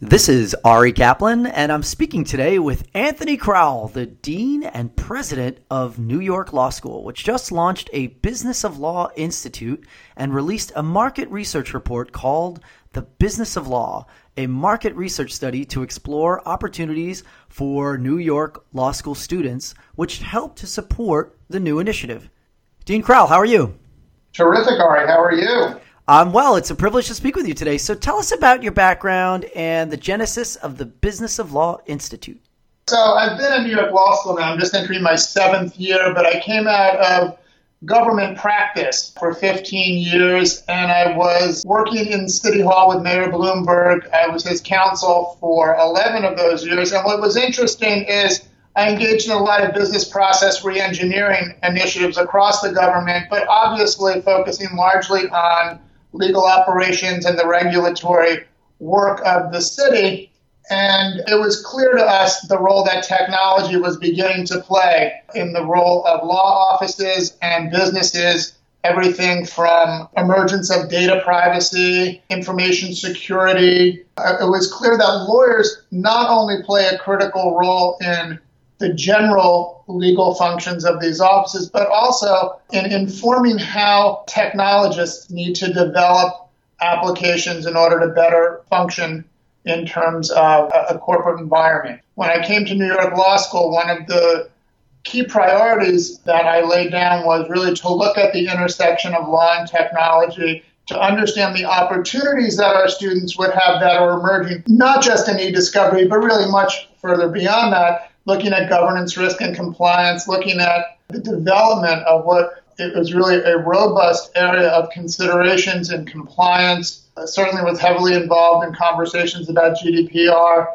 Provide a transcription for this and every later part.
This is Ari Kaplan, and I'm speaking today with Anthony Crowell, the Dean and President of New York Law School, which just launched a Business of Law Institute and released a market research report called The Business of Law, a market research study to explore opportunities for New York Law School students, which helped to support the new initiative. Dean Crowell, how are you? Terrific, Ari. How are you? I'm well. It's a privilege to speak with you today. So tell us about your background and the genesis of the Business of Law Institute. So I've been at New York Law School now. I'm just entering my seventh year, but I came out of government practice for 15 years, and I was working in City Hall with Mayor Bloomberg. I was his counsel for 11 of those years. And what was interesting is I engaged in a lot of business process reengineering initiatives across the government, but obviously focusing largely on legal operations and the regulatory work of the city. And it was clear to us the role that technology was beginning to play in the role of law offices and businesses, everything from emergence of data privacy, information security. Uh, it was clear that lawyers not only play a critical role in the general legal functions of these offices, but also in informing how technologists need to develop applications in order to better function in terms of a corporate environment. When I came to New York Law School, one of the key priorities that I laid down was really to look at the intersection of law and technology to understand the opportunities that our students would have that are emerging, not just in e-discovery, but really much further beyond that, looking at governance, risk, and compliance, looking at the development of what it was really a robust area of considerations and compliance. Uh, certainly was heavily involved in conversations about GDPR.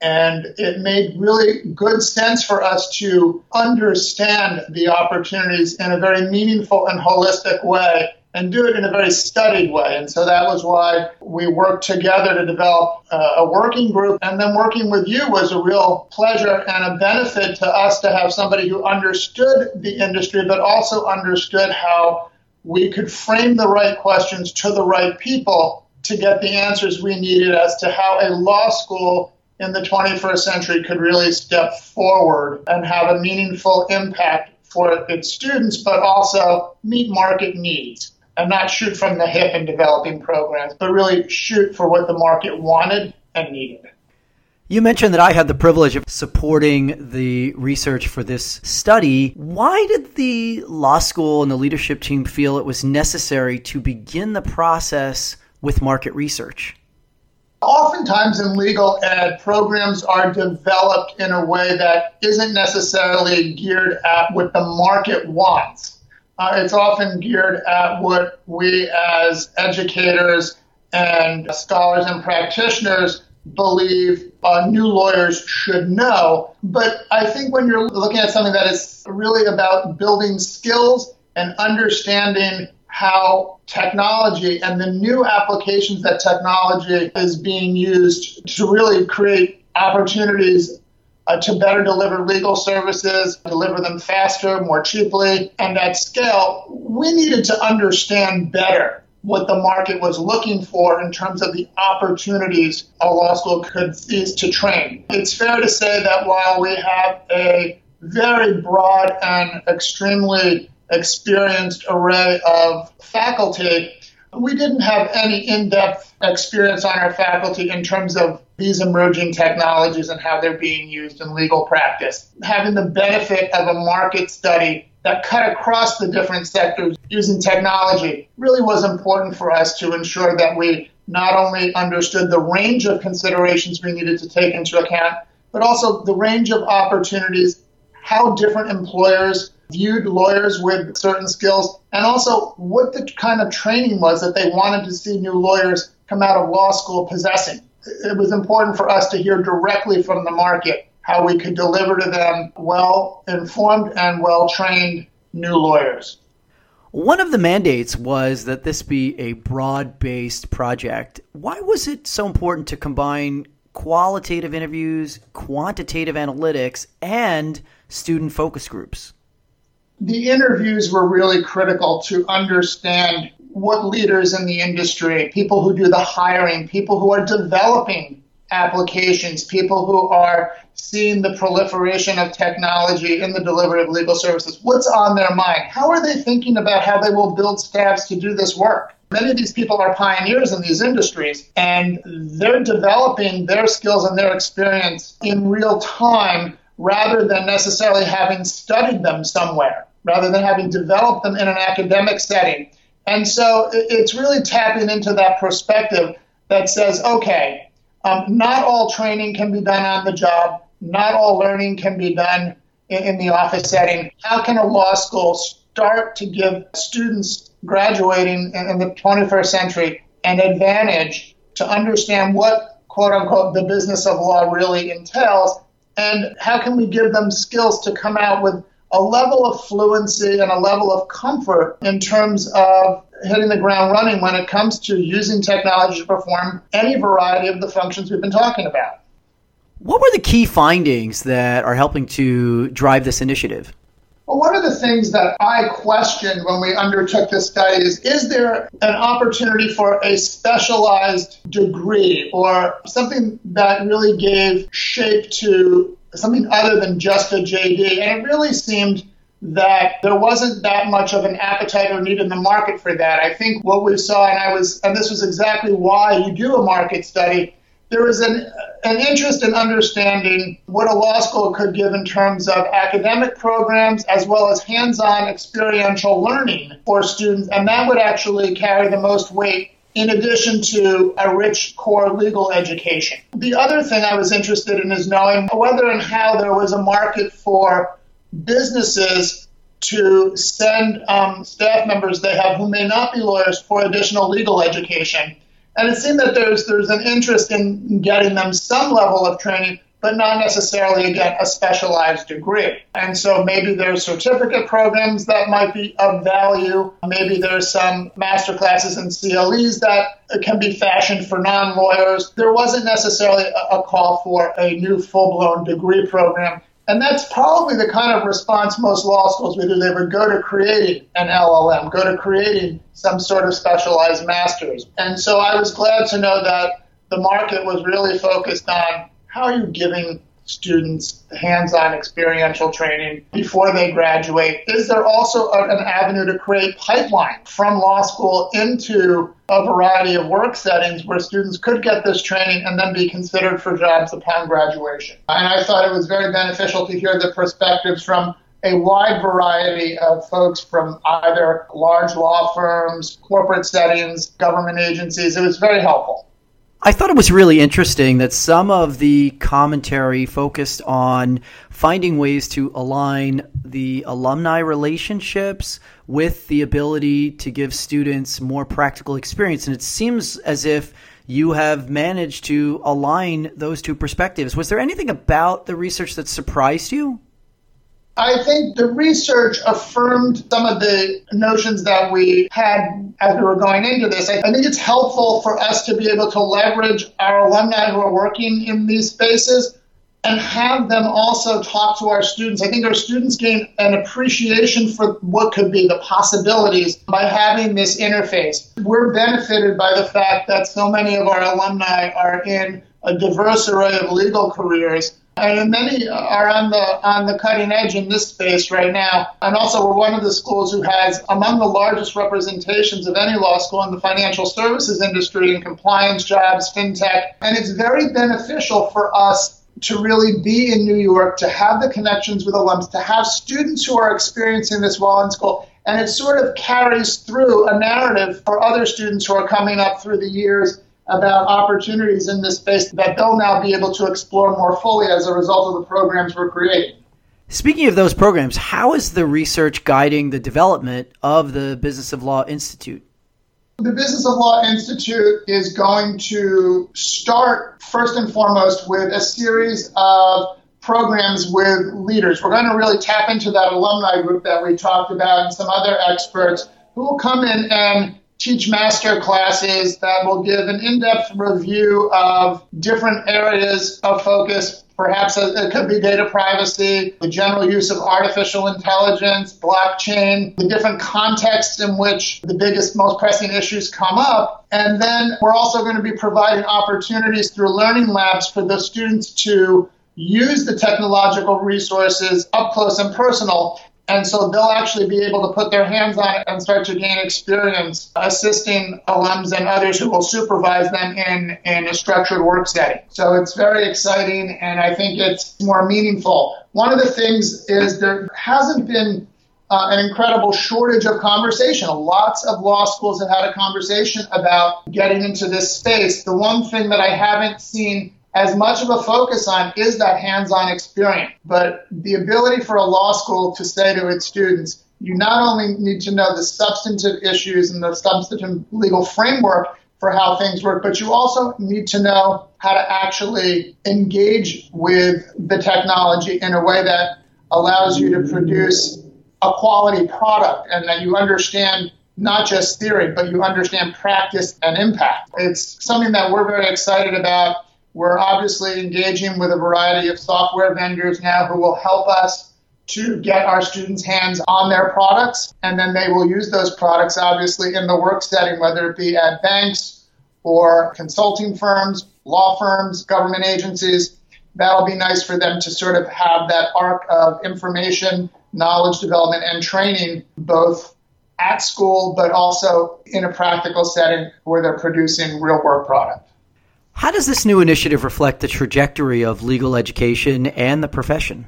And it made really good sense for us to understand the opportunities in a very meaningful and holistic way and do it in a very studied way. And so that was why we worked together to develop uh, a working group. And then working with you was a real pleasure and a benefit to us to have somebody who understood the industry, but also understood how we could frame the right questions to the right people to get the answers we needed as to how a law school in the 21st century could really step forward and have a meaningful impact for its students, but also meet market needs and not shoot from the hip in developing programs, but really shoot for what the market wanted and needed. You mentioned that I had the privilege of supporting the research for this study. Why did the law school and the leadership team feel it was necessary to begin the process with market research? Oftentimes in legal ed, programs are developed in a way that isn't necessarily geared at what the market wants uh, it's often geared at what we as educators and scholars and practitioners believe uh, new lawyers should know. But I think when you're looking at something that is really about building skills and understanding how technology and the new applications that technology is being used to really create opportunities uh, to better deliver legal services, deliver them faster, more cheaply, and at scale, we needed to understand better what the market was looking for in terms of the opportunities a law school could seize to train. It's fair to say that while we have a very broad and extremely experienced array of faculty, we didn't have any in depth experience on our faculty in terms of these emerging technologies and how they're being used in legal practice. Having the benefit of a market study that cut across the different sectors using technology really was important for us to ensure that we not only understood the range of considerations we needed to take into account, but also the range of opportunities, how different employers viewed lawyers with certain skills, and also what the kind of training was that they wanted to see new lawyers come out of law school possessing. It was important for us to hear directly from the market how we could deliver to them well informed and well trained new lawyers. One of the mandates was that this be a broad based project. Why was it so important to combine qualitative interviews, quantitative analytics, and student focus groups? The interviews were really critical to understand what leaders in the industry, people who do the hiring, people who are developing applications, people who are seeing the proliferation of technology in the delivery of legal services, what's on their mind? How are they thinking about how they will build staffs to do this work? Many of these people are pioneers in these industries and they're developing their skills and their experience in real time rather than necessarily having studied them somewhere, rather than having developed them in an academic setting. And so it's really tapping into that perspective that says, okay, um, not all training can be done on the job, not all learning can be done in, in the office setting. How can a law school start to give students graduating in, in the 21st century an advantage to understand what, quote unquote, the business of law really entails, and how can we give them skills to come out with a level of fluency and a level of comfort in terms of hitting the ground running when it comes to using technology to perform any variety of the functions we've been talking about. What were the key findings that are helping to drive this initiative? Well, one of the things that I questioned when we undertook this study is is there an opportunity for a specialized degree or something that really gave shape to something other than just a JD? And it really seemed that there wasn't that much of an appetite or need in the market for that. I think what we saw, and I was, and this was exactly why you do a market study, there was an, an interest in understanding what a law school could give in terms of academic programs as well as hands on experiential learning for students, and that would actually carry the most weight in addition to a rich core legal education. The other thing I was interested in is knowing whether and how there was a market for businesses to send um, staff members they have who may not be lawyers for additional legal education. And it seemed that there's there's an interest in getting them some level of training, but not necessarily again a specialized degree. And so maybe there's certificate programs that might be of value. Maybe there's some master classes and CLEs that can be fashioned for non-lawyers. There wasn't necessarily a, call for a new full-blown degree program and that's probably the kind of response most law schools would do. They would go to creating an LLM, go to creating some sort of specialized master's. And so I was glad to know that the market was really focused on how are you giving students hands-on experiential training before they graduate? Is there also an avenue to create pipeline from law school into a variety of work settings where students could get this training and then be considered for jobs upon graduation? And I thought it was very beneficial to hear the perspectives from a wide variety of folks from either large law firms, corporate settings, government agencies. It was very helpful. I thought it was really interesting that some of the commentary focused on finding ways to align the alumni relationships with the ability to give students more practical experience. And it seems as if you have managed to align those two perspectives. Was there anything about the research that surprised you? I think the research affirmed some of the notions that we had as we were going into this. I, think it's helpful for us to be able to leverage our alumni who are working in these spaces and have them also talk to our students. I think our students gain an appreciation for what could be the possibilities by having this interface. We're benefited by the fact that so many of our alumni are in a diverse array of legal careers and many are on the on the cutting edge in this space right now. And also, we're one of the schools who has among the largest representations of any law school in the financial services industry in compliance jobs, fintech, and it's very beneficial for us to really be in New York, to have the connections with alums, to have students who are experiencing this while in school. And it sort of carries through a narrative for other students who are coming up through the years about opportunities in this space that they'll now be able to explore more fully as a result of the programs we're creating. Speaking of those programs, how is the research guiding the development of the Business of Law Institute? The Business of Law Institute is going to start first and foremost with a series of programs with leaders. We're going to really tap into that alumni group that we talked about and some other experts who will come in and teach master classes that will give an in-depth review of different areas of focus. Perhaps it could be data privacy, the general use of artificial intelligence, blockchain, the different contexts in which the biggest, most pressing issues come up. And then we're also going to be providing opportunities through learning labs for the students to use the technological resources up close and personal and so they'll actually be able to put their hands on it and start to gain experience assisting alums and others who will supervise them in, in a structured work setting. So it's very exciting and I think it's more meaningful. One of the things is there hasn't been uh, an incredible shortage of conversation. Lots of law schools have had a conversation about getting into this space. The one thing that I haven't seen as much of a focus on is that hands-on experience. But the ability for a law school to say to its students, you not only need to know the substantive issues and the substantive legal framework for how things work, but you also need to know how to actually engage with the technology in a way that allows you to produce a quality product and that you understand not just theory, but you understand practice and impact. It's something that we're very excited about we're obviously engaging with a variety of software vendors now who will help us to get our students' hands on their products, and then they will use those products obviously in the work setting, whether it be at banks or consulting firms, law firms, government agencies. That'll be nice for them to sort of have that arc of information, knowledge development, and training both at school, but also in a practical setting where they're producing real work product. How does this new initiative reflect the trajectory of legal education and the profession?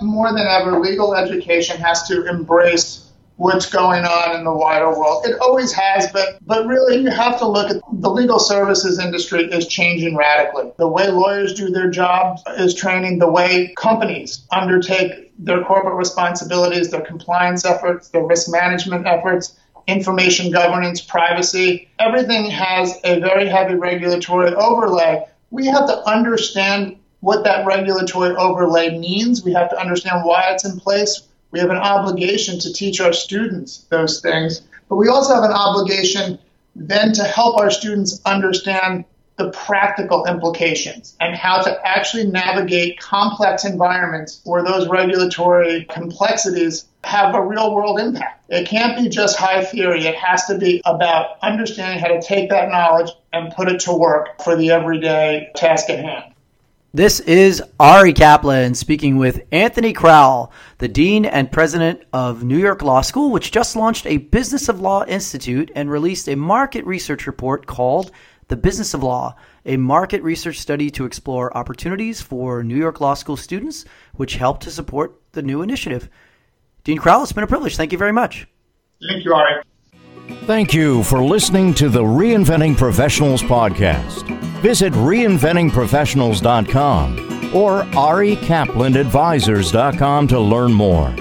More than ever, legal education has to embrace what's going on in the wider world. It always has, but but really you have to look at the legal services industry is changing radically. The way lawyers do their jobs is training the way companies undertake their corporate responsibilities, their compliance efforts, their risk management efforts information governance, privacy. Everything has a very heavy regulatory overlay. We have to understand what that regulatory overlay means. We have to understand why it's in place. We have an obligation to teach our students those things, but we also have an obligation then to help our students understand the practical implications and how to actually navigate complex environments where those regulatory complexities have a real world impact. It can't be just high theory. It has to be about understanding how to take that knowledge and put it to work for the everyday task at hand. This is Ari Kaplan speaking with Anthony Crowell, the Dean and President of New York Law School, which just launched a Business of Law Institute and released a market research report called The Business of Law, a market research study to explore opportunities for New York Law School students, which helped to support the new initiative. Dean Crowell, it's been a privilege. Thank you very much. Thank you, Ari. Thank you for listening to the Reinventing Professionals podcast. Visit reinventingprofessionals.com or arikaplanadvisors.com to learn more.